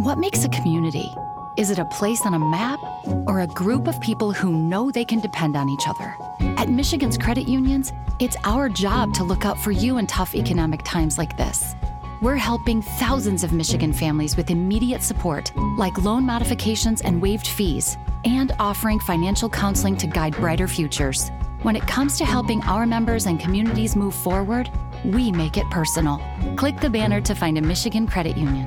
What makes a community? Is it a place on a map or a group of people who know they can depend on each other? At Michigan's credit unions, it's our job to look out for you in tough economic times like this. We're helping thousands of Michigan families with immediate support, like loan modifications and waived fees, and offering financial counseling to guide brighter futures. When it comes to helping our members and communities move forward, we make it personal. Click the banner to find a Michigan credit union.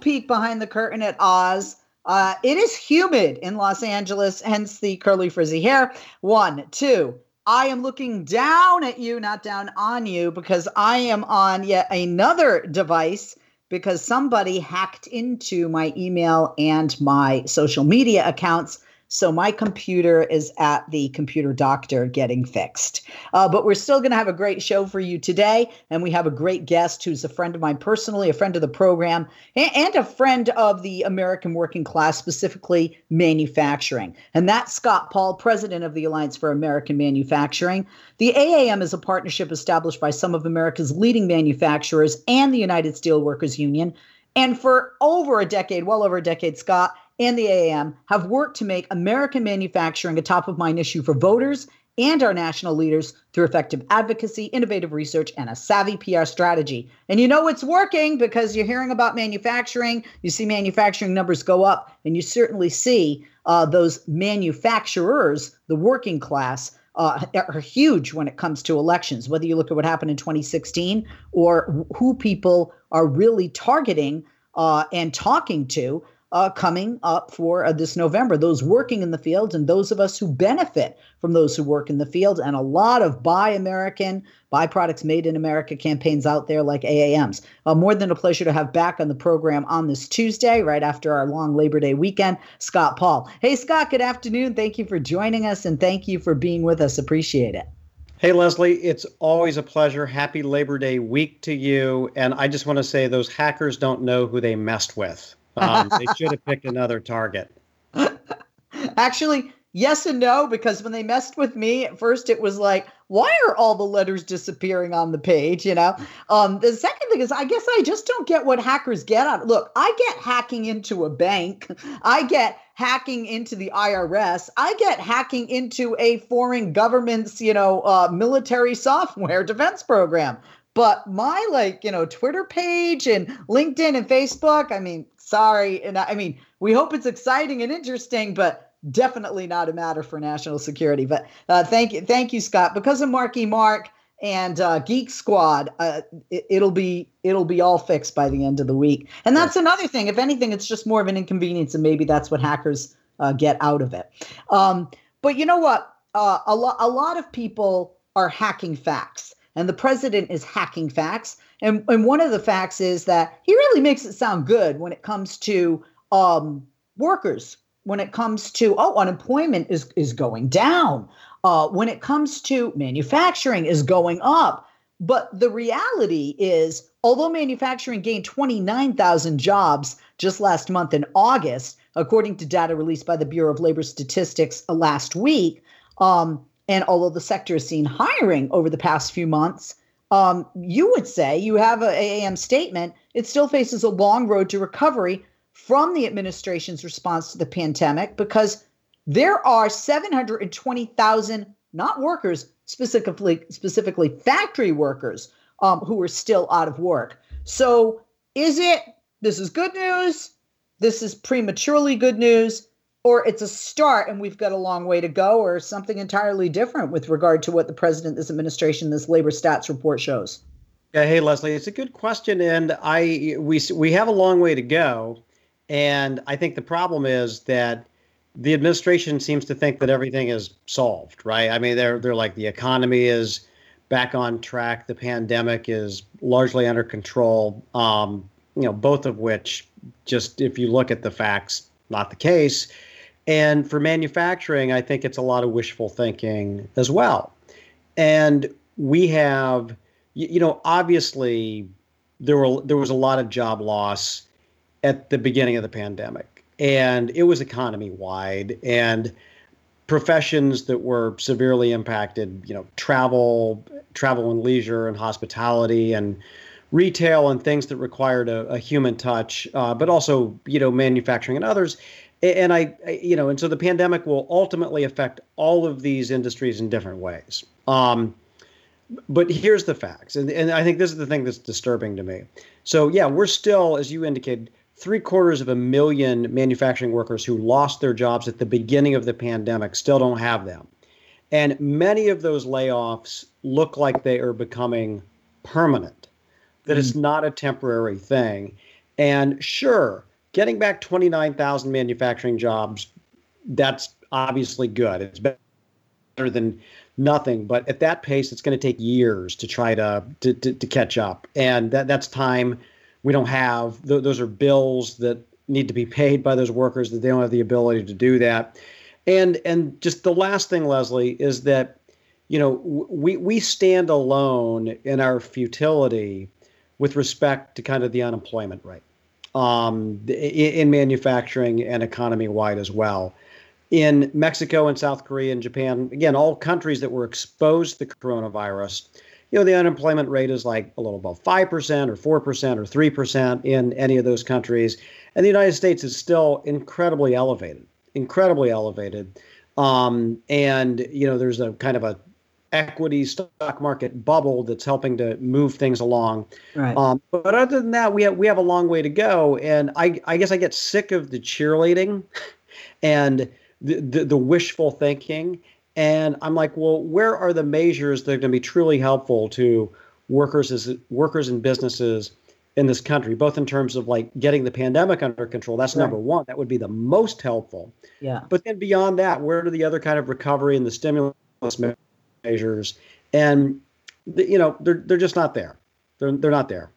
Peek behind the curtain at Oz. Uh, it is humid in Los Angeles, hence the curly frizzy hair. One, two. I am looking down at you, not down on you, because I am on yet another device because somebody hacked into my email and my social media accounts so my computer is at the computer doctor getting fixed. Uh, but we're still going to have a great show for you today. And we have a great guest who's a friend of mine personally, a friend of the program, and, and a friend of the American working class, specifically manufacturing. And that's Scott Paul, president of the Alliance for American Manufacturing. The AAM is a partnership established by some of America's leading manufacturers and the United Steelworkers Union. And for over a decade, well over a decade, Scott, and the AAM have worked to make American manufacturing a top of mind issue for voters and our national leaders through effective advocacy, innovative research, and a savvy PR strategy. And you know it's working because you're hearing about manufacturing, you see manufacturing numbers go up, and you certainly see uh, those manufacturers, the working class, uh, are huge when it comes to elections, whether you look at what happened in 2016 or who people are really targeting uh, and talking to uh, coming up for uh, this November. Those working in the fields and those of us who benefit from those who work in the field, and a lot of Buy American, Buy Products Made in America campaigns out there like AAMs. Uh, more than a pleasure to have back on the program on this Tuesday, right after our long Labor Day weekend, Scott Paul. Hey, Scott, good afternoon. Thank you for joining us and thank you for being with us. Appreciate it. Hey, Leslie, it's always a pleasure. Happy Labor Day week to you. And I just want to say those hackers don't know who they messed with. Um, they should have picked another target. Actually, yes and no, because when they messed with me, at first it was like, why are all the letters disappearing on the page? You know. Um, the second thing is, I guess I just don't get what hackers get out. Look, I get hacking into a bank. I get hacking into the IRS. I get hacking into a foreign government's, you know, uh, military software defense program. But my like, you know, Twitter page and LinkedIn and Facebook, I mean, sorry. And I mean, we hope it's exciting and interesting, but definitely not a matter for national security. But uh, thank you, thank you, Scott. Because of Marky Mark and uh, Geek Squad, uh, it, will be it'll be all fixed by the end of the week. And that's another thing. If anything, it's just more of an inconvenience, and maybe that's what hackers uh, get out of it. Um, but you know what? Uh, a lot a lot of people are hacking facts, and the president is hacking facts. And, and one of the facts is that he really makes it sound good when it comes to um, workers, when it comes to, oh, unemployment is, is going down, uh, when it comes to manufacturing is going up. But the reality is, although manufacturing gained 29,000 jobs just last month in August, according to data released by the Bureau of Labor Statistics last week, um, and although the sector has seen hiring over the past few months, um, you would say you have a AAM statement, it still faces a long road to recovery from the administration's response to the pandemic because there are 720,000 not workers, specifically specifically factory workers, um, who are still out of work. So is it this is good news? This is prematurely good news. Or it's a start and we've got a long way to go, or something entirely different with regard to what the president, this administration, this labor stats report shows? Yeah, hey Leslie, it's a good question, and I we we have a long way to go, and I think the problem is that the administration seems to think that everything is solved, right? I mean, they're they're like the economy is back on track, the pandemic is largely under control. Um, you know, both of which, just if you look at the facts, not the case. And for manufacturing, I think it's a lot of wishful thinking as well. And we have, you know, obviously there were there was a lot of job loss at the beginning of the pandemic, and it was economy wide and professions that were severely impacted. You know, travel, travel and leisure, and hospitality, and retail, and things that required a, a human touch, uh, but also you know manufacturing and others and I, you know, and so the pandemic will ultimately affect all of these industries in different ways. Um, but here's the facts, and, and I think this is the thing that's disturbing to me. So yeah, we're still, as you indicated, three quarters of a million manufacturing workers who lost their jobs at the beginning of the pandemic still don't have them, and many of those layoffs look like they are becoming permanent. That mm. it's not a temporary thing, and sure getting back 29,000 manufacturing jobs, that's obviously good. It's better than nothing. But at that pace, it's going to take years to try to, to, to, to catch up. And that, that's time we don't have. Th- those are bills that need to be paid by those workers that they don't have the ability to do that. And, and just the last thing, Leslie, is that, you know, we, we stand alone in our futility with respect to kind of the unemployment rate um, in manufacturing and economy wide as well. In Mexico and South Korea and Japan, again, all countries that were exposed to the coronavirus, you know, the unemployment rate is like a little above 5% or 4% or 3% in any of those countries. And the United States is still incredibly elevated, incredibly elevated. Um, and, you know, there's a kind of a equity stock market bubble that's helping to move things along. Right. Um, but other than that, we have we have a long way to go. And I I guess I get sick of the cheerleading and the, the, the wishful thinking. And I'm like, well, where are the measures that are going to be truly helpful to workers as workers and businesses in this country, both in terms of like getting the pandemic under control. That's right. number one. That would be the most helpful. Yeah. But then beyond that, where do the other kind of recovery and the stimulus measures, and you know they're they're just not there. They're they're not there.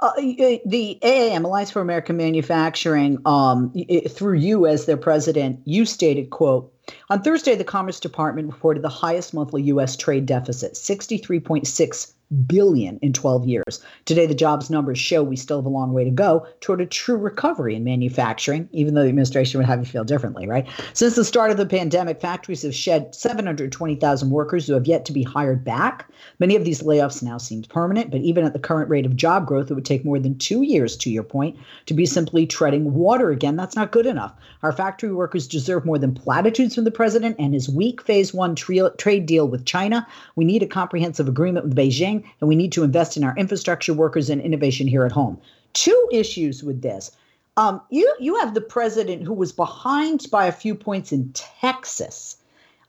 Uh, the AAM, Alliance for American Manufacturing, um, through you as their president, you stated, "quote On Thursday, the Commerce Department reported the highest monthly U.S. trade deficit, 63.6 billion in 12 years. Today, the jobs numbers show we still have a long way to go toward a true recovery in manufacturing, even though the administration would have you feel differently, right? Since the start of the pandemic, factories have shed 720,000 workers who have yet to be hired back. Many of these layoffs now seem permanent, but even at the current rate of job growth, it would take more than two years, to your point, to be simply treading water again. That's not good enough. Our factory workers deserve more than platitudes from the president and his weak phase one trade deal with China. We need a comprehensive agreement with Beijing and we need to invest in our infrastructure workers and innovation here at home. Two issues with this. Um, you you have the president who was behind by a few points in Texas.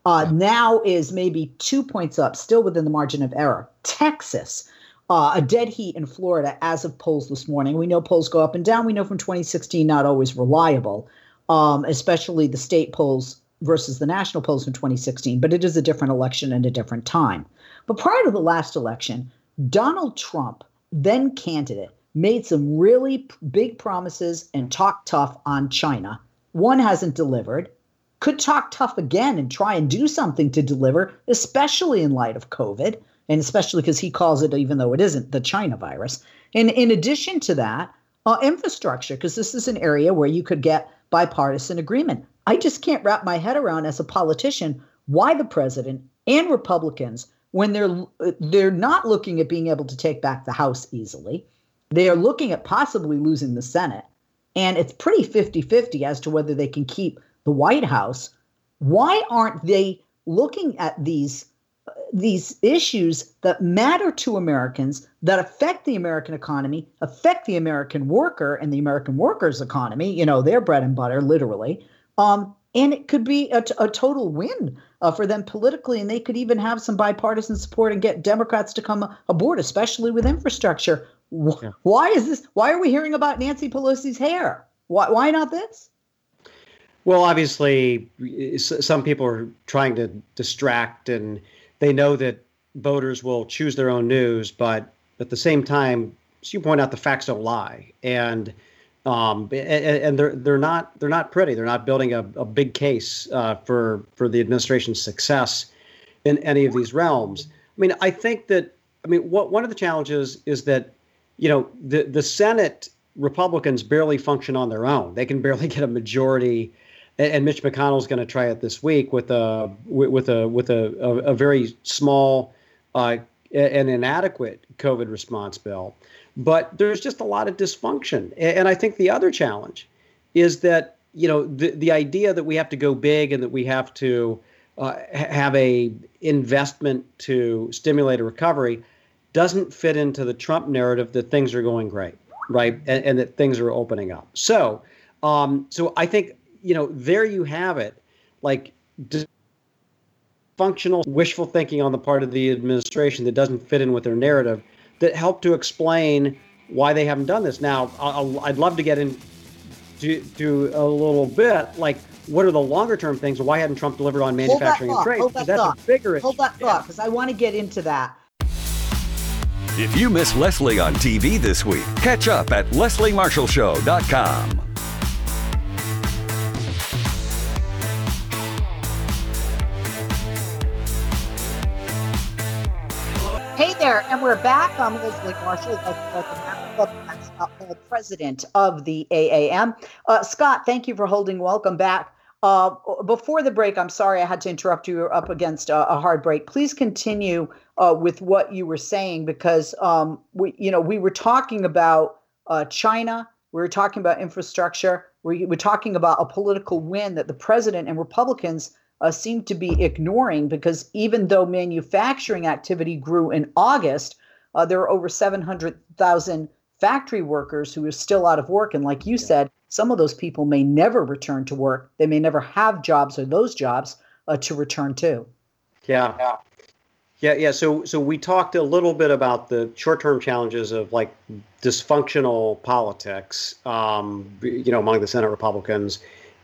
Uh, now is maybe two points up, still within the margin of error. Texas, uh, a dead heat in Florida as of polls this morning. We know polls go up and down. We know from 2016 not always reliable, um, especially the state polls versus the national polls in 2016. But it is a different election and a different time. But prior to the last election, Donald Trump, then candidate, made some really big promises and talked tough on China. One hasn't delivered. Could talk tough again and try and do something to deliver, especially in light of COVID, and especially because he calls it, even though it isn't, the China virus. And in addition to that, uh, infrastructure, because this is an area where you could get bipartisan agreement. I just can't wrap my head around as a politician why the president and Republicans when they're they're not looking at being able to take back the House easily. They are looking at possibly losing the Senate. And it's pretty 50-50 as to whether they can keep the White House. Why aren't they looking at these these issues that matter to Americans, that affect the American economy, affect the American worker and the American workers' economy, you know, their bread and butter, literally. Um, and it could be a, t- a total win uh, for them politically, and they could even have some bipartisan support and get Democrats to come aboard, especially with infrastructure. Wh- yeah. Why is this? Why are we hearing about Nancy Pelosi's hair? Why, why not this? Well, obviously, some people are trying to distract, and they know that voters will choose their own news. But at the same time, as you point out, the facts don't lie, and um, and, and, they're they're not they're not pretty. They're not building a, a big case uh, for for the administration's success in any of these realms. I mean, I think that I mean, what one of the challenges is that you know the the Senate Republicans barely function on their own. They can barely get a majority and Mitch McConnell's going to try it this week with a with a with a a, a very small uh, and inadequate COVID response bill. But there's just a lot of dysfunction, and I think the other challenge is that you know the the idea that we have to go big and that we have to uh, have a investment to stimulate a recovery doesn't fit into the Trump narrative that things are going great, right, and, and that things are opening up. So, um, so I think you know, there you have it. Like functional wishful thinking on the part of the administration that doesn't fit in with their narrative that help to explain why they haven't done this. Now, i would love to get into to a little bit like what are the longer term things why hadn't Trump delivered on manufacturing and trade? Hold that that's thought. a bigger issue. Hold that thought because I want to get into that. If you miss Leslie on TV this week, catch up at lesliemarshallshow.com. there, and we're back. I'm Leslie Marshall, the president of the AAM. Uh, Scott, thank you for holding. Welcome back. Uh, before the break, I'm sorry I had to interrupt you. You're up against a, a hard break. Please continue uh, with what you were saying because um, we, you know, we were talking about uh, China. We were talking about infrastructure. We were talking about a political win that the president and Republicans uh, seem to be ignoring because even though manufacturing activity grew in August, uh, there are over 700,000 factory workers who are still out of work. And like you yeah. said, some of those people may never return to work. They may never have jobs or those jobs uh, to return to. Yeah. yeah. Yeah, yeah. So, so we talked a little bit about the short-term challenges of like dysfunctional politics, um, you know, among the Senate Republicans,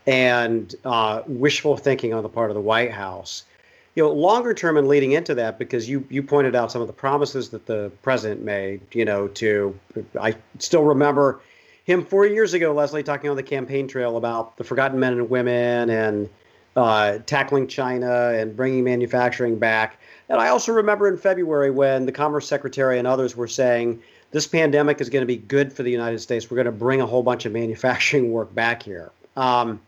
and uh, wishful thinking on the part of the White House. You know, longer term and leading into that, because you you pointed out some of the promises that the president made. You know, to I still remember him four years ago, Leslie, talking on the campaign trail about the forgotten men and women and uh, tackling China and bringing manufacturing back. And I also remember in February when the Commerce Secretary and others were saying this pandemic is going to be good for the United States. We're going to bring a whole bunch of manufacturing work back here. Um,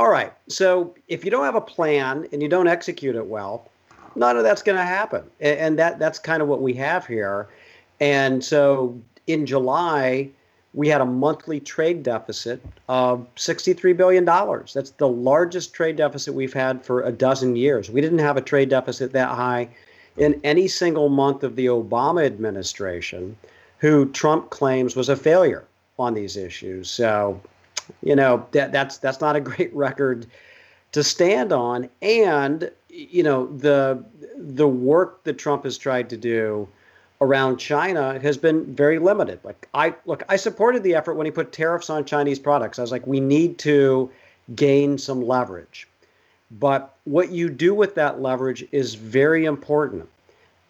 all right. So if you don't have a plan and you don't execute it well, none of that's going to happen. And that that's kind of what we have here. And so in July, we had a monthly trade deficit of $63 billion. That's the largest trade deficit we've had for a dozen years. We didn't have a trade deficit that high in any single month of the Obama administration, who Trump claims was a failure on these issues. So you know that that's that's not a great record to stand on and you know the the work that Trump has tried to do around China has been very limited. Like I look, I supported the effort when he put tariffs on Chinese products. I was like, we need to gain some leverage. But what you do with that leverage is very important.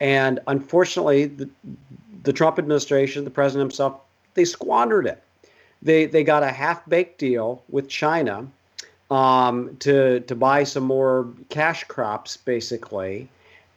And unfortunately, the, the Trump administration, the president himself, they squandered it they they got a half baked deal with China um, to to buy some more cash crops, basically,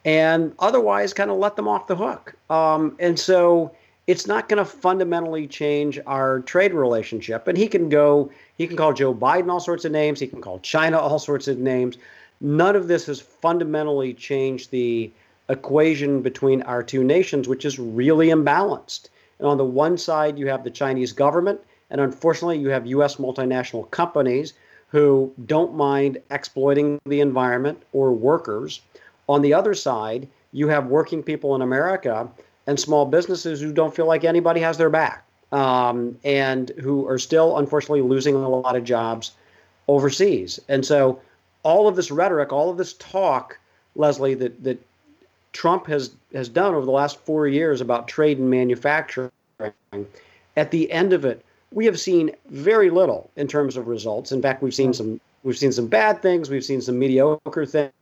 and otherwise kind of let them off the hook. Um, and so it's not going to fundamentally change our trade relationship. And he can go, he can call Joe Biden all sorts of names, he can call China all sorts of names. None of this has fundamentally changed the equation between our two nations, which is really imbalanced. And on the one side, you have the Chinese government and unfortunately, you have U.S. multinational companies who don't mind exploiting the environment or workers. On the other side, you have working people in America and small businesses who don't feel like anybody has their back um, and who are still, unfortunately, losing a lot of jobs overseas. And so all of this rhetoric, all of this talk, Leslie, that that Trump has has done over the last four years about trade and manufacturing, at the end of it, we have seen very little in terms of results. In fact, we've seen some we've seen some bad things, we've seen some mediocre things,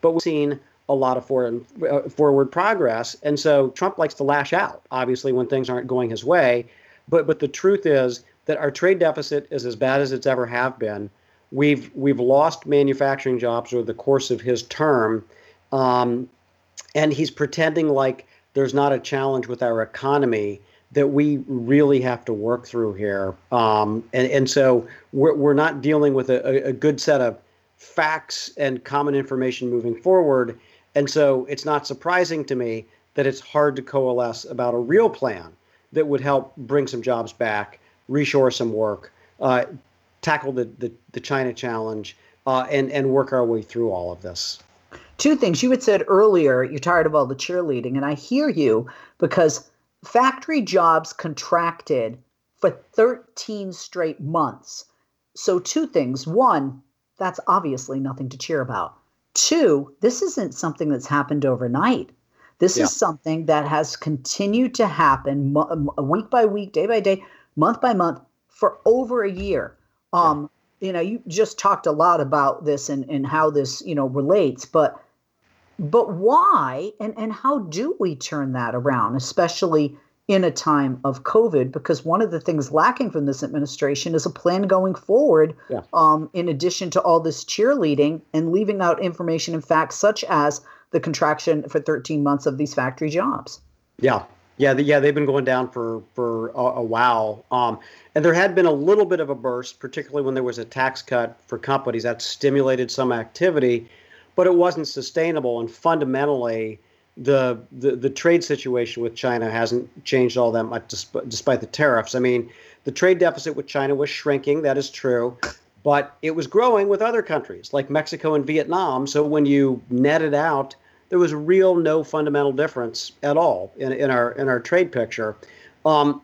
but we've seen a lot of foreign, uh, forward progress. And so Trump likes to lash out, obviously, when things aren't going his way. But but the truth is that our trade deficit is as bad as it's ever have been. We've we've lost manufacturing jobs over the course of his term, um, and he's pretending like there's not a challenge with our economy that we really have to work through here. Um, and, and so we're, we're not dealing with a, a good set of facts and common information moving forward. And so it's not surprising to me that it's hard to coalesce about a real plan that would help bring some jobs back, reshore some work, uh, tackle the, the, the, China challenge, uh, and, and work our way through all of this. Two things. You had said earlier you're tired of all the cheerleading, and I hear you because factory jobs contracted for 13 straight months. So, two things. One, that's obviously nothing to cheer about. Two, this isn't something that's happened overnight. This yeah. is something that has continued to happen mo- week by week, day by day, month by month for over a year. Um, yeah. You know, you just talked a lot about this and, and how this, you know, relates, but but why and, and how do we turn that around, especially in a time of COVID? Because one of the things lacking from this administration is a plan going forward, yeah. um, in addition to all this cheerleading and leaving out information and facts such as the contraction for 13 months of these factory jobs. Yeah. Yeah, the, yeah, they've been going down for for a, a while, um, and there had been a little bit of a burst, particularly when there was a tax cut for companies that stimulated some activity but it wasn't sustainable. And fundamentally, the, the, the trade situation with China hasn't changed all that much despite, despite the tariffs. I mean, the trade deficit with China was shrinking, that is true, but it was growing with other countries like Mexico and Vietnam. So when you net it out, there was real no fundamental difference at all in, in our in our trade picture. Um,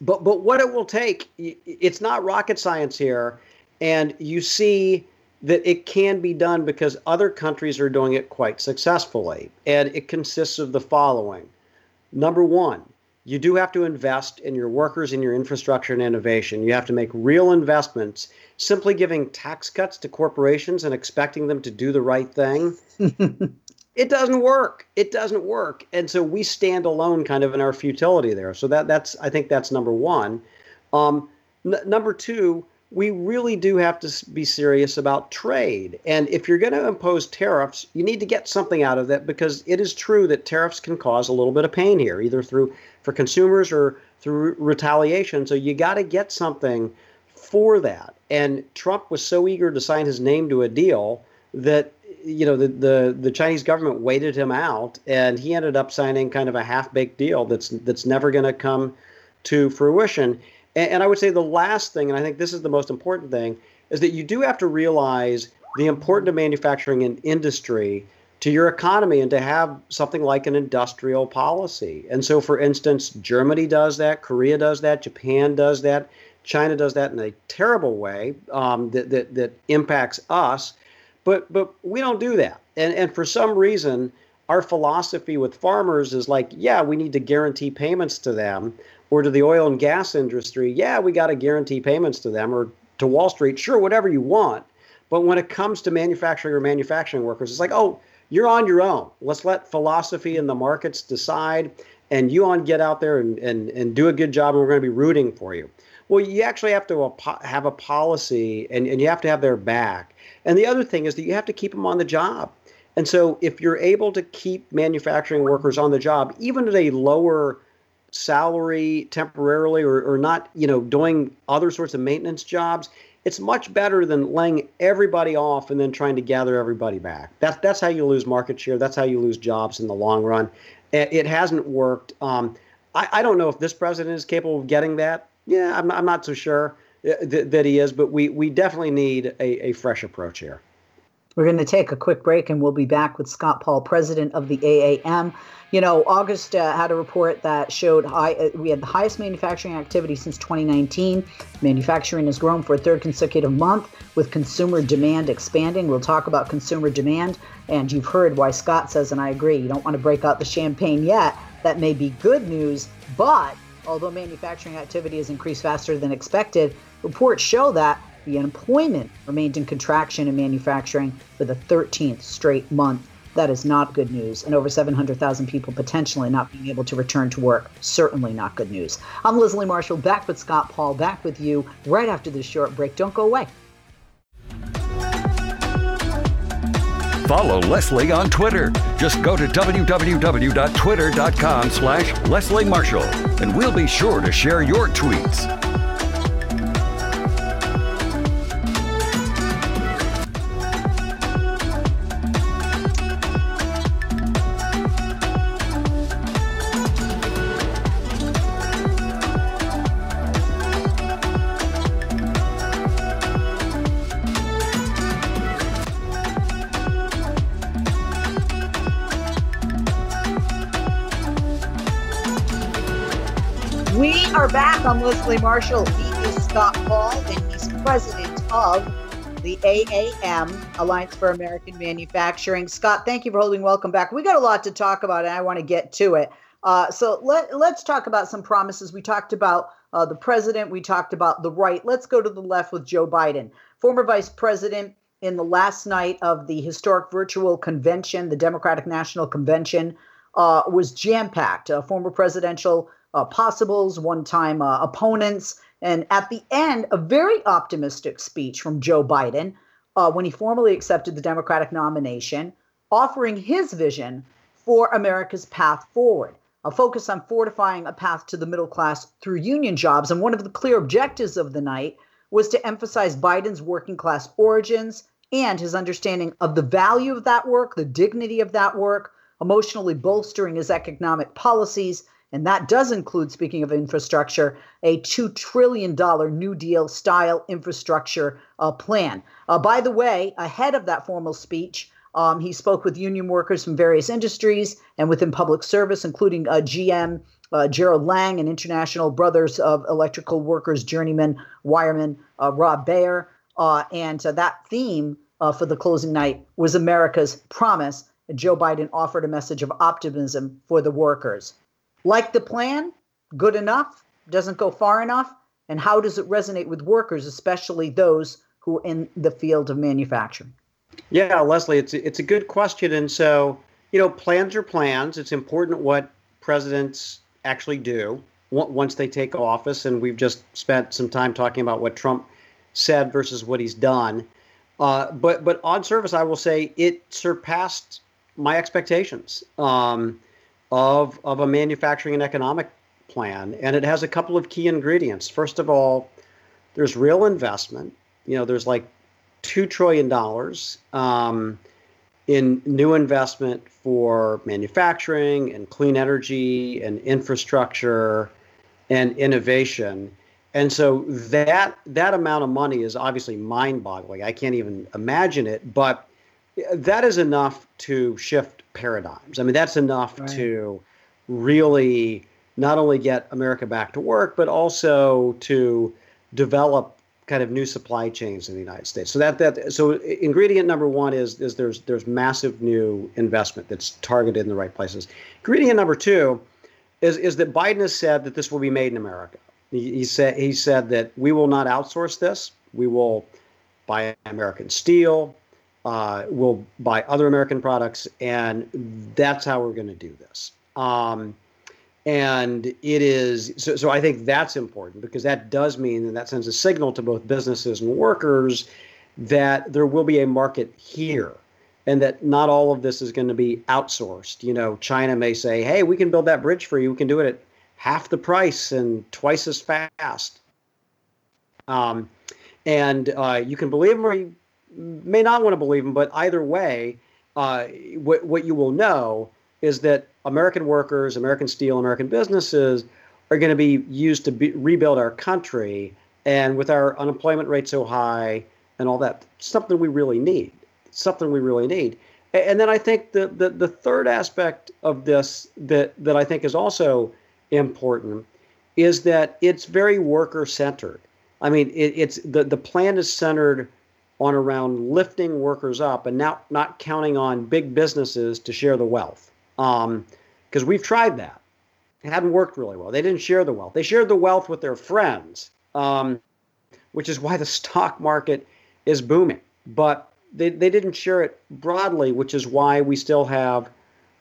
but but what it will take, it's not rocket science here, and you see that it can be done because other countries are doing it quite successfully. And it consists of the following number one, you do have to invest in your workers, in your infrastructure and innovation. You have to make real investments. Simply giving tax cuts to corporations and expecting them to do the right thing, it doesn't work. It doesn't work. And so we stand alone kind of in our futility there. So that that's I think that's number one. Um, n- number two, we really do have to be serious about trade. And if you're going to impose tariffs, you need to get something out of that because it is true that tariffs can cause a little bit of pain here, either through for consumers or through retaliation. So you got to get something for that. And Trump was so eager to sign his name to a deal that you know the, the the Chinese government waited him out and he ended up signing kind of a half-baked deal that's that's never going to come to fruition and, and I would say the last thing, and I think this is the most important thing, is that you do have to realize the importance of manufacturing and industry to your economy and to have something like an industrial policy. And so, for instance, Germany does that, Korea does that, Japan does that, China does that in a terrible way um, that, that, that impacts us. But, but we don't do that. And, and for some reason, our philosophy with farmers is like, yeah, we need to guarantee payments to them or to the oil and gas industry, yeah, we got to guarantee payments to them or to Wall Street, sure, whatever you want. But when it comes to manufacturing or manufacturing workers, it's like, oh, you're on your own. Let's let philosophy and the markets decide, and you on get out there and, and, and do a good job, and we're going to be rooting for you. Well, you actually have to have a policy, and, and you have to have their back. And the other thing is that you have to keep them on the job. And so if you're able to keep manufacturing workers on the job, even at a lower salary temporarily or, or not, you know, doing other sorts of maintenance jobs, it's much better than laying everybody off and then trying to gather everybody back. That's that's how you lose market share. That's how you lose jobs in the long run. It hasn't worked. Um, I, I don't know if this president is capable of getting that. Yeah, I'm, I'm not so sure uh, that, that he is, but we, we definitely need a, a fresh approach here. We're going to take a quick break and we'll be back with Scott Paul, president of the AAM. You know, August uh, had a report that showed high, uh, we had the highest manufacturing activity since 2019. Manufacturing has grown for a third consecutive month with consumer demand expanding. We'll talk about consumer demand, and you've heard why Scott says, and I agree, you don't want to break out the champagne yet. That may be good news, but although manufacturing activity has increased faster than expected, reports show that the unemployment remained in contraction in manufacturing for the 13th straight month. That is not good news. And over 700,000 people potentially not being able to return to work. Certainly not good news. I'm Leslie Marshall, back with Scott Paul, back with you right after this short break. Don't go away. Follow Leslie on Twitter. Just go to www.twitter.com slash Leslie Marshall, and we'll be sure to share your tweets. Leslie Marshall. He is Scott Paul, and he's president of the AAM, Alliance for American Manufacturing. Scott, thank you for holding. Welcome back. We got a lot to talk about, and I want to get to it. Uh, so let, let's talk about some promises. We talked about uh, the president, we talked about the right. Let's go to the left with Joe Biden, former vice president. In the last night of the historic virtual convention, the Democratic National Convention uh, was jam packed. former presidential uh, possibles, one time uh, opponents. And at the end, a very optimistic speech from Joe Biden uh, when he formally accepted the Democratic nomination, offering his vision for America's path forward. A focus on fortifying a path to the middle class through union jobs. And one of the clear objectives of the night was to emphasize Biden's working class origins and his understanding of the value of that work, the dignity of that work, emotionally bolstering his economic policies, and that does include, speaking of infrastructure, a $2 trillion New Deal style infrastructure uh, plan. Uh, by the way, ahead of that formal speech, um, he spoke with union workers from various industries and within public service, including uh, GM, uh, Gerald Lang, and International Brothers of Electrical Workers Journeyman Wireman uh, Rob Bayer. Uh, and that theme for the closing night was America's promise. Joe Biden offered a message of optimism for the workers. Like the plan? Good enough? Doesn't go far enough? And how does it resonate with workers, especially those who are in the field of manufacturing? Yeah, Leslie, it's it's a good question. And so, you know, plans are plans. It's important what presidents actually do once they take office. And we've just spent some time talking about what Trump said versus what he's done. Uh, but but on service, I will say it surpassed my expectations. Um, of, of a manufacturing and economic plan. And it has a couple of key ingredients. First of all, there's real investment. You know, there's like $2 trillion um, in new investment for manufacturing and clean energy and infrastructure and innovation. And so that that amount of money is obviously mind-boggling. I can't even imagine it, but that is enough to shift paradigms. I mean, that's enough right. to really not only get America back to work, but also to develop kind of new supply chains in the United States. So that that so ingredient number one is is there's there's massive new investment that's targeted in the right places. Ingredient number two is is that Biden has said that this will be made in America. He, he said he said that we will not outsource this. We will buy American steel uh, we'll buy other American products, and that's how we're going to do this. Um, and it is so, so. I think that's important because that does mean and that sends a signal to both businesses and workers that there will be a market here, and that not all of this is going to be outsourced. You know, China may say, "Hey, we can build that bridge for you. We can do it at half the price and twice as fast." Um, and uh, you can believe them or you may not want to believe him, but either way, uh, what, what you will know is that American workers, American steel, American businesses are going to be used to be, rebuild our country. And with our unemployment rate so high and all that, something we really need. something we really need. And then I think the, the, the third aspect of this that, that I think is also important is that it's very worker centered. I mean, it, it's the, the plan is centered on around lifting workers up and not, not counting on big businesses to share the wealth. Because um, we've tried that. It hadn't worked really well. They didn't share the wealth. They shared the wealth with their friends, um, which is why the stock market is booming. But they, they didn't share it broadly, which is why we still have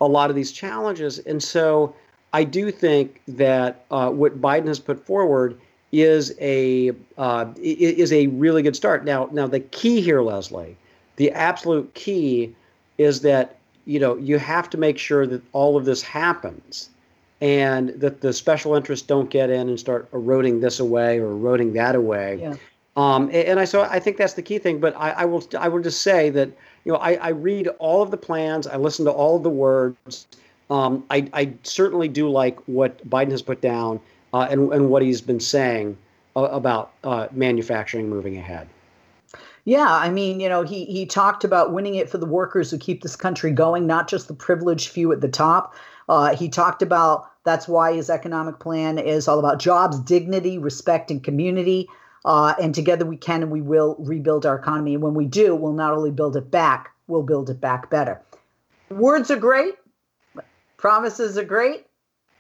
a lot of these challenges. And so I do think that uh, what Biden has put forward is a uh, is a really good start. Now, now the key here, Leslie, the absolute key is that you know you have to make sure that all of this happens, and that the special interests don't get in and start eroding this away or eroding that away. Yeah. Um, and I so I think that's the key thing. But I, I will I will just say that you know I, I read all of the plans, I listen to all of the words. Um, I, I certainly do like what Biden has put down uh, and and what he's been saying uh, about uh, manufacturing moving ahead. Yeah, I mean, you know, he he talked about winning it for the workers who keep this country going, not just the privileged few at the top. Uh, he talked about that's why his economic plan is all about jobs, dignity, respect, and community. Uh, and together we can and we will rebuild our economy. And when we do, we'll not only build it back, we'll build it back better. Words are great, promises are great,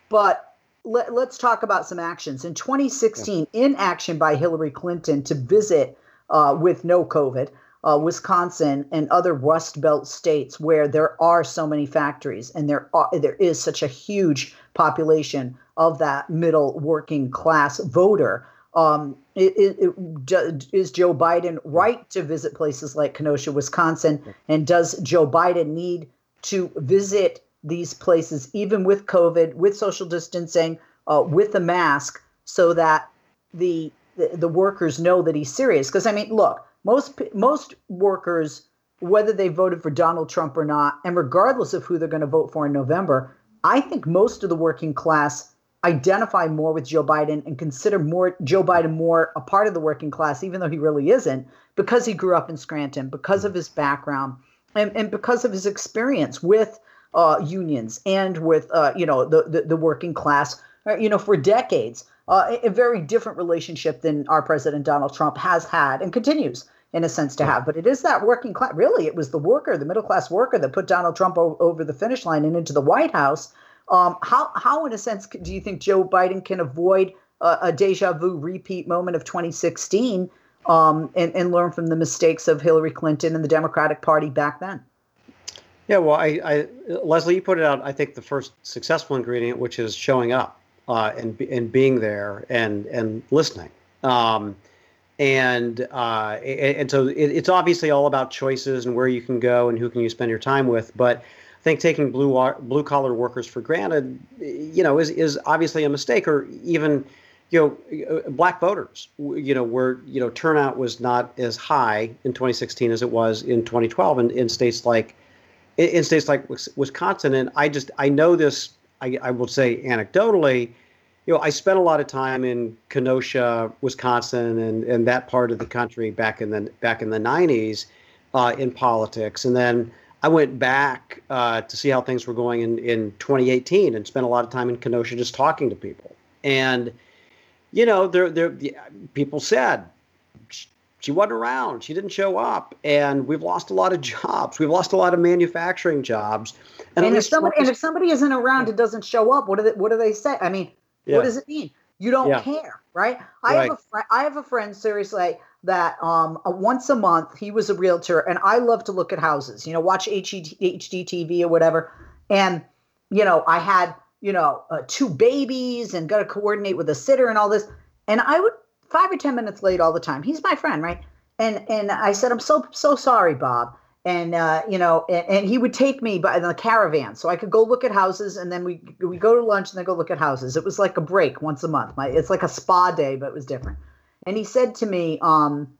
but let, us talk about some actions. In 2016, yeah. inaction by Hillary Clinton to visit uh, with no COVID. Uh, Wisconsin and other Rust Belt states where there are so many factories and there are there is such a huge population of that middle working class voter um, it, it, it, is Joe Biden right to visit places like Kenosha, Wisconsin? And does Joe Biden need to visit these places, even with COVID, with social distancing, uh, with a mask, so that the, the, the workers know that he's serious? Because I mean, look, most most workers, whether they voted for Donald Trump or not, and regardless of who they're going to vote for in November, I think most of the working class identify more with Joe Biden and consider more Joe Biden more a part of the working class, even though he really isn't, because he grew up in Scranton, because of his background, and, and because of his experience with uh, unions and with uh, you know the, the, the working class, uh, you know, for decades. Uh, a very different relationship than our president Donald Trump has had and continues in a sense to have. But it is that working class. Really, it was the worker, the middle class worker, that put Donald Trump o- over the finish line and into the White House um, how, how, in a sense, do you think Joe Biden can avoid a, a deja vu repeat moment of 2016 um, and, and learn from the mistakes of Hillary Clinton and the Democratic Party back then? Yeah, well, I, I Leslie, you put it out. I think the first successful ingredient, which is showing up uh, and and being there and and listening. Um, and uh, and, so it, it's obviously all about choices and where you can go and who can you spend your time with. But I think taking blue blue collar workers for granted, you know, is is obviously a mistake. Or even, you know, uh, black voters, you know, where you know turnout was not as high in 2016 as it was in 2012, in, in states like in states like Wisconsin. And I just I know this. I, I will say anecdotally, you know, I spent a lot of time in Kenosha, Wisconsin, and, and that part of the country back in the back in the 90s uh, in politics, and then I went back uh, to see how things were going in, in 2018 and spent a lot of time in Kenosha just talking to people. And, you know, there, there, people said she wasn't around. She didn't show up. And we've lost a lot of jobs. We've lost a lot of manufacturing jobs. And, and if somebody, and if somebody isn't around and doesn't show up, what do they, what do they say? I mean, yeah. what does it mean? You don't yeah. care, right? I right. have a friend. I have a friend. Seriously, that um, uh, once a month he was a realtor, and I love to look at houses. You know, watch HGTV or whatever. And you know, I had you know uh, two babies and got to coordinate with a sitter and all this. And I would five or ten minutes late all the time. He's my friend, right? And and I said, I'm so so sorry, Bob. And uh, you know, and, and, he would take me by the caravan, so I could go look at houses, and then we we go to lunch, and then go look at houses. It was like a break once a month. My it's like a spa day, but it was different. And he said to me, um,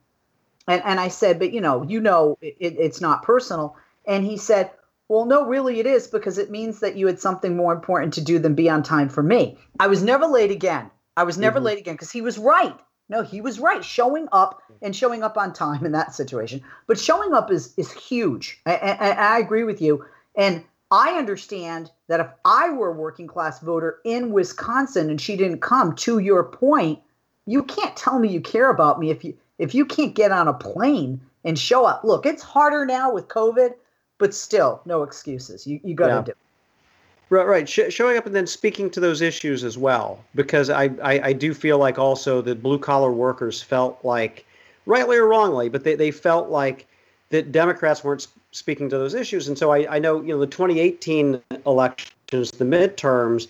and, and I said, but you know, you know, it, it's not personal. And he said, well, no, really it is because it means that you had something more important to do than be on time for me. I was never late again. I was never mm-hmm. late again because he was right. No, he was right. Showing up and showing up on time in that situation, but showing up is is huge. I, I, I agree with you, and I understand that if I were a working class voter in Wisconsin and she didn't come, to your point, you can't tell me you care about me if you if you can't get on a plane and show up. Look, it's harder now with COVID, but still, no excuses. You you got to yeah. do. It. Right, right. Sh- showing up and then speaking to those issues as well, because I, I, I do feel like also that blue collar workers felt like, rightly or wrongly, but they, they felt like that Democrats weren't speaking to those issues. And so I, I know, you know, the 2018 elections, the midterms,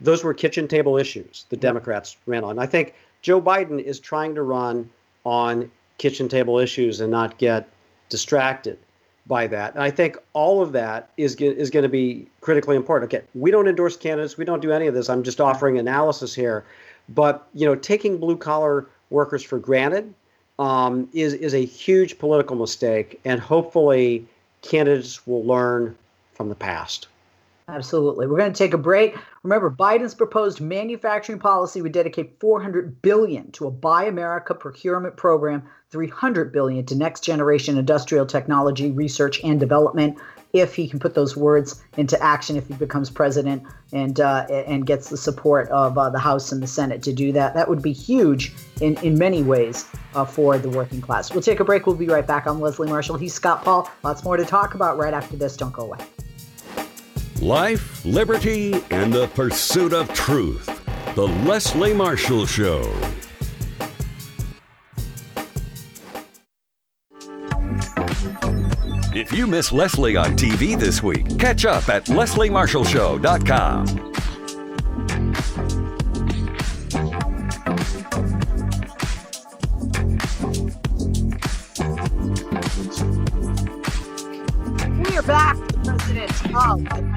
those were kitchen table issues the Democrats ran on. I think Joe Biden is trying to run on kitchen table issues and not get distracted by that. And I think all of that is is going to be critically important. Okay, we don't endorse candidates, we don't do any of this. I'm just offering analysis here, but you know, taking blue collar workers for granted um, is is a huge political mistake, and hopefully, candidates will learn from the past. Absolutely. We're going to take a break. Remember, Biden's proposed manufacturing policy would dedicate 400 billion to a Buy America procurement program, 300 billion to next generation industrial technology research and development. If he can put those words into action, if he becomes president and uh, and gets the support of uh, the House and the Senate to do that, that would be huge in in many ways uh, for the working class. We'll take a break. We'll be right back. I'm Leslie Marshall. He's Scott Paul. Lots more to talk about right after this. Don't go away. Life, liberty, and the pursuit of truth. The Leslie Marshall Show. If you miss Leslie on TV this week, catch up at lesliemarshallshow.com. We are back. President of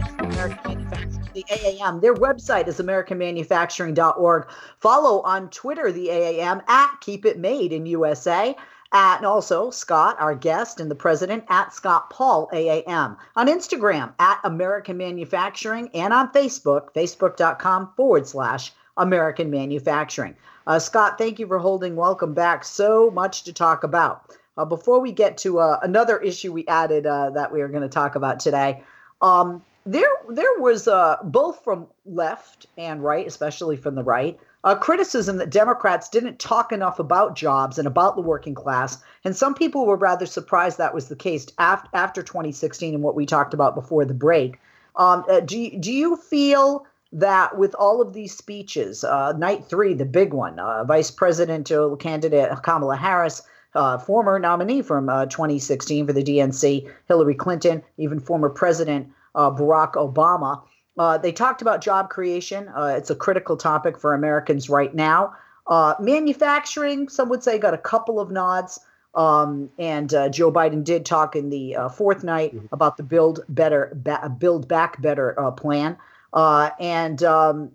American Manufacturing, the AAM. Their website is AmericanManufacturing.org. Follow on Twitter the AAM at Keep It Made in USA. At, and also Scott, our guest, and the president at Scott Paul AAM. On Instagram at American Manufacturing and on Facebook, facebook.com forward slash American Manufacturing. Uh, Scott, thank you for holding. Welcome back. So much to talk about. Uh, before we get to uh, another issue we added uh, that we are going to talk about today, um, there there was uh, both from left and right, especially from the right, uh, criticism that Democrats didn't talk enough about jobs and about the working class, and some people were rather surprised that was the case after after 2016 and what we talked about before the break. Um, uh, do do you feel that with all of these speeches, uh, night three, the big one, uh, Vice Presidential candidate Kamala Harris. Uh, former nominee from 2016 for the DNC, Hillary Clinton, even former President uh, Barack Obama. Uh, they talked about job creation. Uh, it's a critical topic for Americans right now. Uh, manufacturing, some would say, got a couple of nods. Um, and uh, Joe Biden did talk in the uh, fourth night mm-hmm. about the Build Better, ba- Build Back Better plan. and um,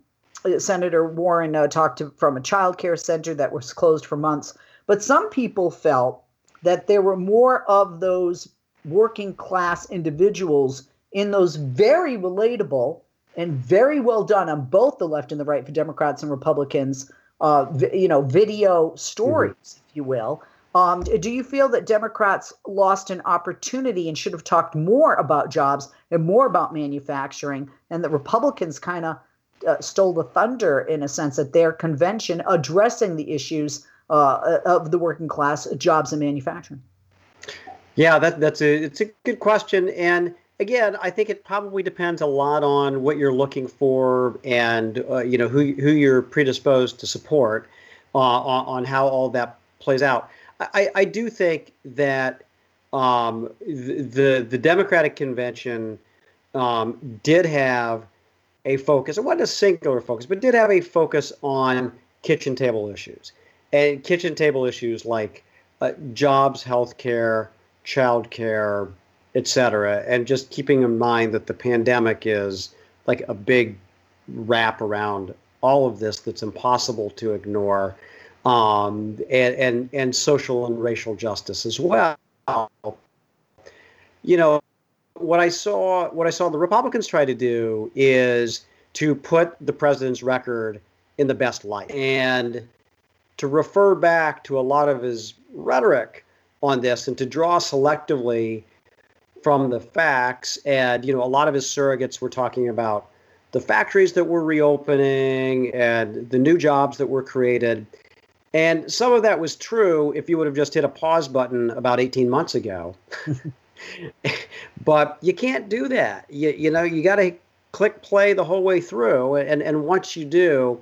Senator Warren talked to, from a child care center that was closed for months. But some people felt that there were more of those working class individuals in those very relatable and very well done on both the left and the right for Democrats and Republicans, uh, you know, video stories, mm-hmm. if you will. Um, do you feel that Democrats lost an opportunity and should have talked more about jobs and more about manufacturing, and that Republicans kind of uh, stole the thunder in a sense at their convention addressing the issues uh, of the working class, jobs and manufacturing? Yeah, that, that's a it's a good question, and again, I think it probably depends a lot on what you're looking for and uh, you know who who you're predisposed to support uh, on, on, how all that plays out. I, I do think that um, the the Democratic convention um, did have a focus. It wasn't a singular focus, but did have a focus on kitchen table issues and kitchen table issues like uh, jobs, healthcare, childcare, et cetera, and just keeping in mind that the pandemic is like a big wrap around all of this that's impossible to ignore, um, and, and and social and racial justice as well. You know, what I saw what I saw the Republicans try to do is to put the president's record in the best light, and to refer back to a lot of his rhetoric on this and to draw selectively from the facts. And, you know, a lot of his surrogates were talking about the factories that were reopening and the new jobs that were created. And some of that was true if you would have just hit a pause button about 18 months ago. but you can't do that. You, you know, you got to click play the whole way through. And, and once you do,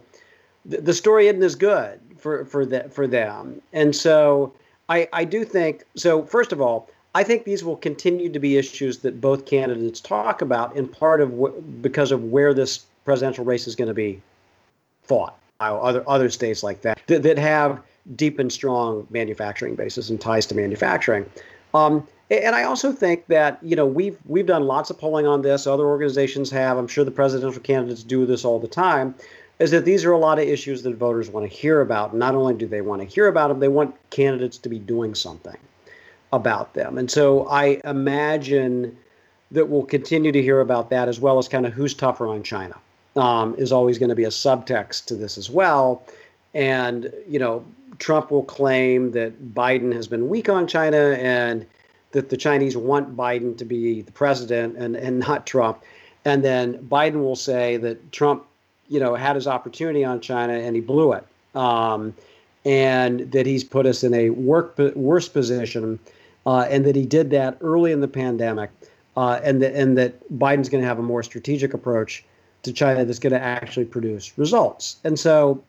the, the story isn't as good for, for, the, for them. And so I, I do think so. First of all, I think these will continue to be issues that both candidates talk about, in part of because of where this presidential race is going to be fought. Other other states like that, that that have deep and strong manufacturing bases and ties to manufacturing. Um, and I also think that you know we've we've done lots of polling on this. Other organizations have. I'm sure the presidential candidates do this all the time is that these are a lot of issues that voters want to hear about. Not only do they want to hear about them, they want candidates to be doing something about them. And so I imagine that we'll continue to hear about that as well as kind of who's tougher on China um, is always going to be a subtext to this as well. And, you know, Trump will claim that Biden has been weak on China and that the Chinese want Biden to be the president and, and not Trump. And then Biden will say that Trump you know, had his opportunity on China and he blew it. Um, and that he's put us in a work, worse position, uh, and that he did that early in the pandemic, uh, and that and that Biden's going to have a more strategic approach to China that's going to actually produce results. And so,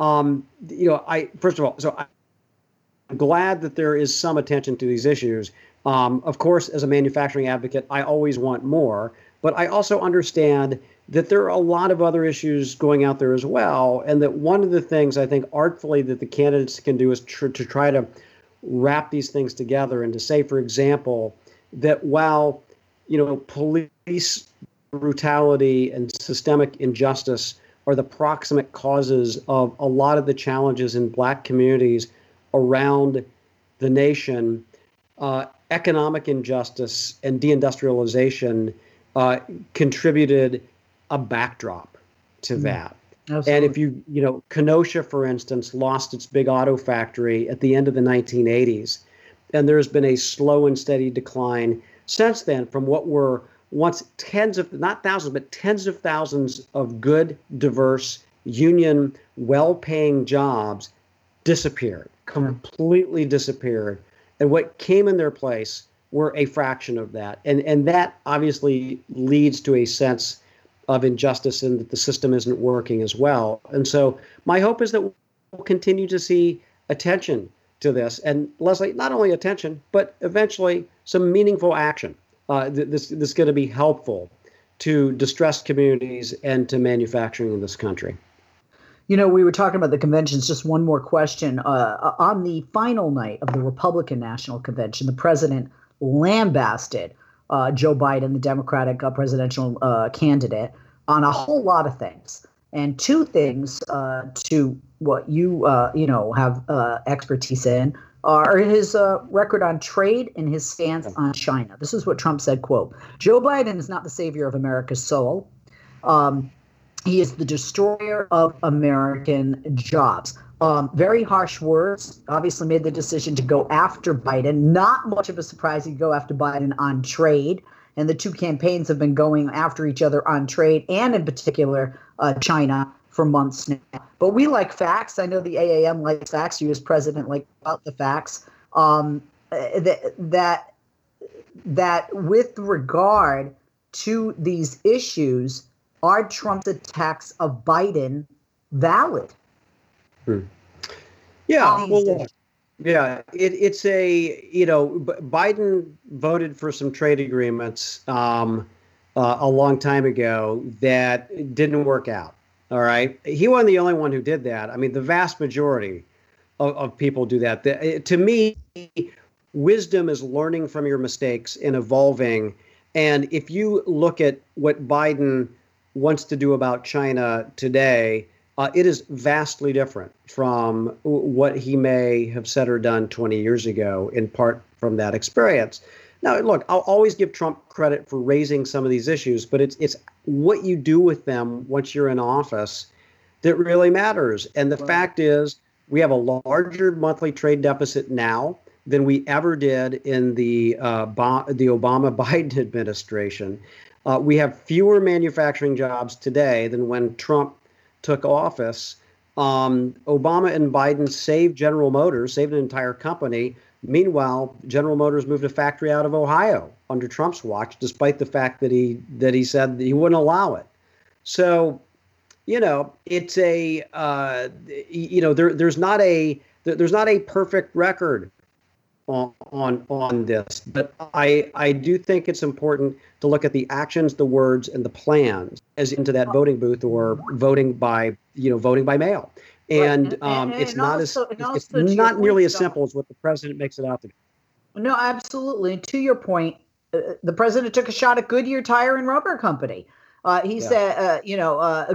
um, you know, I first of all, so I'm glad that there is some attention to these issues. Um, of course, as a manufacturing advocate, I always want more, but I also understand that there are a lot of other issues going out there as well. And that one of the things I think artfully that the candidates can do is tr- to try to wrap these things together and to say, for example, that while you know police brutality and systemic injustice are the proximate causes of a lot of the challenges in black communities around the nation, uh, economic injustice and deindustrialization uh, contributed a backdrop to mm. that. Absolutely. And if you, you know, Kenosha, for instance, lost its big auto factory at the end of the 1980s. And there's been a slow and steady decline since then from what were once tens of, not thousands, but tens of thousands of good, diverse, union, well paying jobs disappeared, completely disappeared. And what came in their place were a fraction of that. And, and that obviously leads to a sense of injustice and that the system isn't working as well. And so my hope is that we'll continue to see attention to this. And Leslie, not only attention, but eventually some meaningful action. Uh, this, this is going to be helpful to distressed communities and to manufacturing in this country. You know, we were talking about the conventions. Just one more question. Uh, on the final night of the Republican National Convention, the president lambasted uh, Joe Biden, the Democratic uh, presidential uh, candidate, on a whole lot of things. And two things uh, to what you uh, you know have uh, expertise in are his record on trade and his stance on China. This is what Trump said: "quote Joe Biden is not the savior of America's soul." Um, he is the destroyer of American jobs. Um, very harsh words. Obviously, made the decision to go after Biden. Not much of a surprise. He'd go after Biden on trade, and the two campaigns have been going after each other on trade and, in particular, uh, China for months now. But we like facts. I know the AAM likes facts. You, as president, like about the facts. Um, that that that with regard to these issues, are Trump's attacks of Biden valid? Hmm. Yeah, well, yeah, it, it's a you know Biden voted for some trade agreements um, uh, a long time ago that didn't work out. All right, he wasn't the only one who did that. I mean, the vast majority of, of people do that. The, to me, wisdom is learning from your mistakes and evolving. And if you look at what Biden wants to do about China today, uh, it is vastly different from what he may have said or done 20 years ago, in part from that experience. Now, look, I'll always give Trump credit for raising some of these issues, but it's it's what you do with them once you're in office that really matters. And the fact is We have a larger monthly trade deficit now than we ever did in the uh, the Obama Biden administration. Uh, we have fewer manufacturing jobs today than when Trump took office. Um, Obama and Biden saved General Motors, saved an entire company. Meanwhile, General Motors moved a factory out of Ohio under Trump's watch, despite the fact that he that he said that he wouldn't allow it. So, you know, it's a uh, you know there there's not a there's not a perfect record on on on this, but I I do think it's important to look at the actions, the words, and the plans as into that voting booth or voting by you know voting by mail. And, right. um, and, and, it's not also, as it's not nearly as simple as what the president makes it out to be. No, absolutely. To your point, uh, the president took a shot at Goodyear Tire and Rubber Company. Uh, he yeah. said, uh, you know, uh,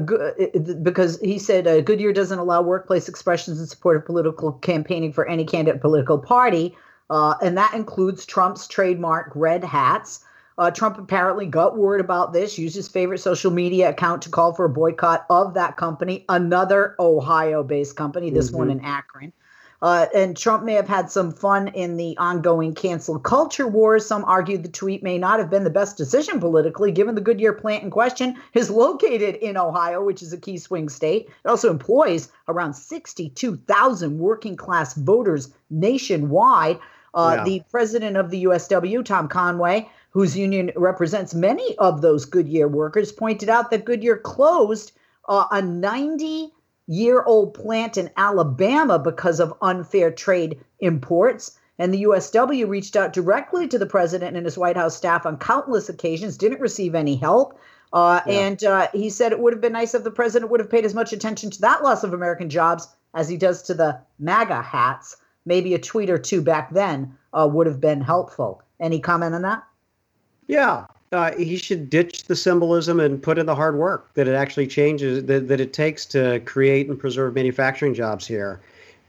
because he said uh, Goodyear doesn't allow workplace expressions in support of political campaigning for any candidate political party, uh, and that includes Trump's trademark red hats. Uh, Trump apparently got word about this, used his favorite social media account to call for a boycott of that company, another Ohio based company, this mm-hmm. one in Akron. Uh, and Trump may have had some fun in the ongoing cancel culture wars. Some argued the tweet may not have been the best decision politically, given the Goodyear plant in question is located in Ohio, which is a key swing state. It also employs around 62,000 working class voters nationwide. Uh, yeah. The president of the USW, Tom Conway, whose union represents many of those Goodyear workers, pointed out that Goodyear closed uh, a 90 year old plant in Alabama because of unfair trade imports. And the USW reached out directly to the president and his White House staff on countless occasions, didn't receive any help. Uh, yeah. And uh, he said it would have been nice if the president would have paid as much attention to that loss of American jobs as he does to the MAGA hats. Maybe a tweet or two back then uh, would have been helpful. Any comment on that? Yeah, uh, he should ditch the symbolism and put in the hard work that it actually changes that, that it takes to create and preserve manufacturing jobs here.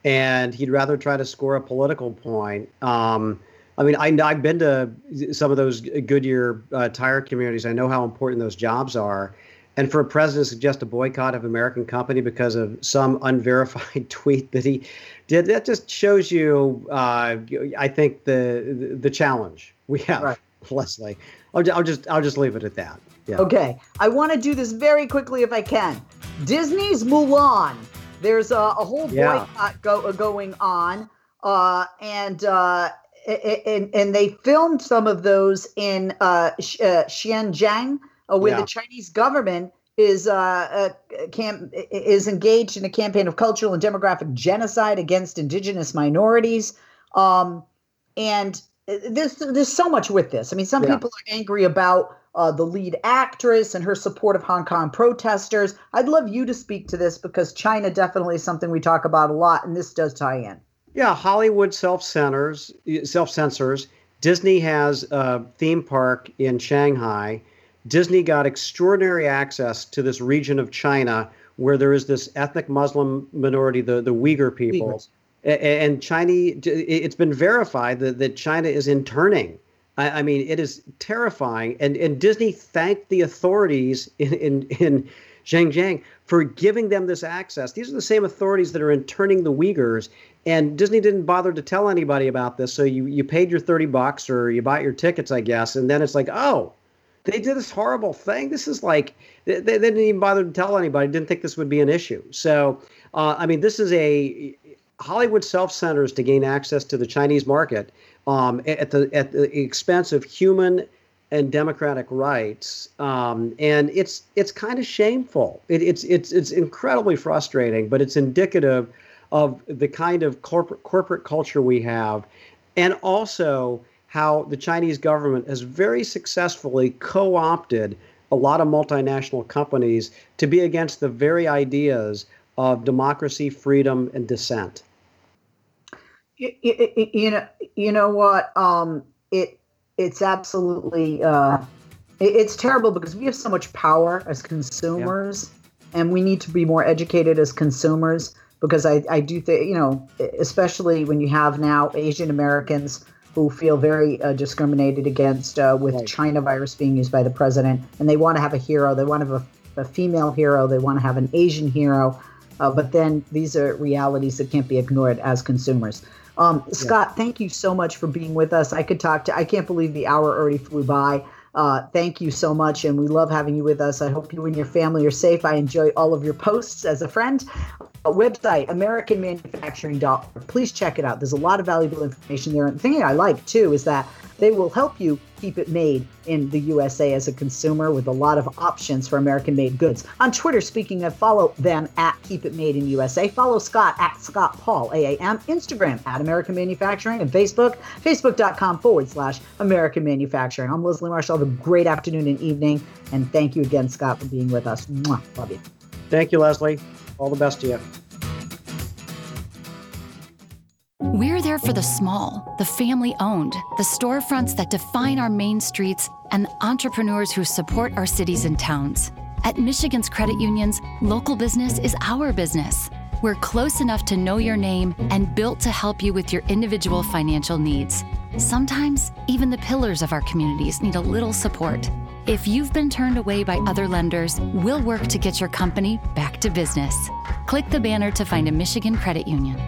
And he'd rather try to score a political point. Um, I mean, I, have been to some of those Goodyear uh, tire communities. I know how important those jobs are. And for a president to suggest a boycott of American company because of some unverified tweet that he did, that just shows you, uh, I think, the the challenge we have. Right. Leslie. I'll, I'll just I'll just leave it at that. Yeah. Okay. I want to do this very quickly if I can. Disney's Mulan. There's a, a whole boycott yeah. go, uh, going on, uh, and uh, and and they filmed some of those in uh, Sh- uh, Xinjiang, uh, where yeah. the Chinese government is uh, uh, cam- is engaged in a campaign of cultural and demographic genocide against indigenous minorities. Um, and there's there's so much with this. I mean, some yeah. people are angry about uh, the lead actress and her support of Hong Kong protesters. I'd love you to speak to this because China definitely is something we talk about a lot, and this does tie in. Yeah, Hollywood self censors, self censors. Disney has a theme park in Shanghai. Disney got extraordinary access to this region of China where there is this ethnic Muslim minority, the, the Uyghur people. Uyghurs and China, it's been verified that, that China is interning. I, I mean, it is terrifying. And, and Disney thanked the authorities in, in, in Xinjiang for giving them this access. These are the same authorities that are interning the Uyghurs. And Disney didn't bother to tell anybody about this. So you, you paid your 30 bucks or you bought your tickets, I guess. And then it's like, oh, they did this horrible thing. This is like, they, they didn't even bother to tell anybody, didn't think this would be an issue. So, uh, I mean, this is a, Hollywood self centers to gain access to the Chinese market um, at the at the expense of human and democratic rights, um, and it's it's kind of shameful. It, it's it's it's incredibly frustrating, but it's indicative of the kind of corporate corporate culture we have, and also how the Chinese government has very successfully co-opted a lot of multinational companies to be against the very ideas of democracy, freedom, and dissent you, you, know, you know what? Um, it it's absolutely uh, it, it's terrible because we have so much power as consumers, yeah. and we need to be more educated as consumers. Because I, I do think you know, especially when you have now Asian Americans who feel very uh, discriminated against uh, with right. China virus being used by the president, and they want to have a hero. They want to have a, a female hero. They want to have an Asian hero Uh, but then these are realities that can't be ignored as consumers. Um, Scott, yeah. thank you so much for being with us. I could talk to, I can't believe the hour already flew by. Uh, thank you so much, and we love having you with us. I hope you and your family are safe. I enjoy all of your posts as a friend. Website, AmericanManufacturing.org. Please check it out. There's a lot of valuable information there. And the thing I like too is that they will help you keep it made in the USA as a consumer with a lot of options for American made goods. On Twitter, speaking of, follow them at Keep It Made in USA. Follow Scott at Scott Paul, AAM. Instagram at American Manufacturing. And Facebook, facebook.com forward slash American Manufacturing. I'm Leslie Marshall. Have a great afternoon and evening. And thank you again, Scott, for being with us. Mwah. Love you. Thank you, Leslie. All the best to you. We're there for the small, the family owned, the storefronts that define our main streets, and the entrepreneurs who support our cities and towns. At Michigan's credit unions, local business is our business. We're close enough to know your name and built to help you with your individual financial needs. Sometimes, even the pillars of our communities need a little support. If you've been turned away by other lenders, we'll work to get your company back to business. Click the banner to find a Michigan credit union.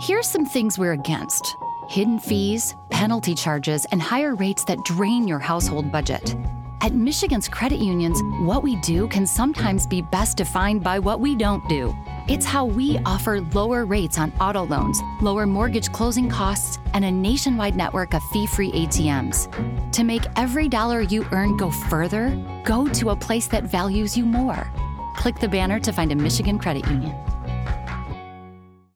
Here's some things we're against hidden fees, penalty charges, and higher rates that drain your household budget. At Michigan's credit unions, what we do can sometimes be best defined by what we don't do. It's how we offer lower rates on auto loans, lower mortgage closing costs, and a nationwide network of fee free ATMs. To make every dollar you earn go further, go to a place that values you more. Click the banner to find a Michigan credit union.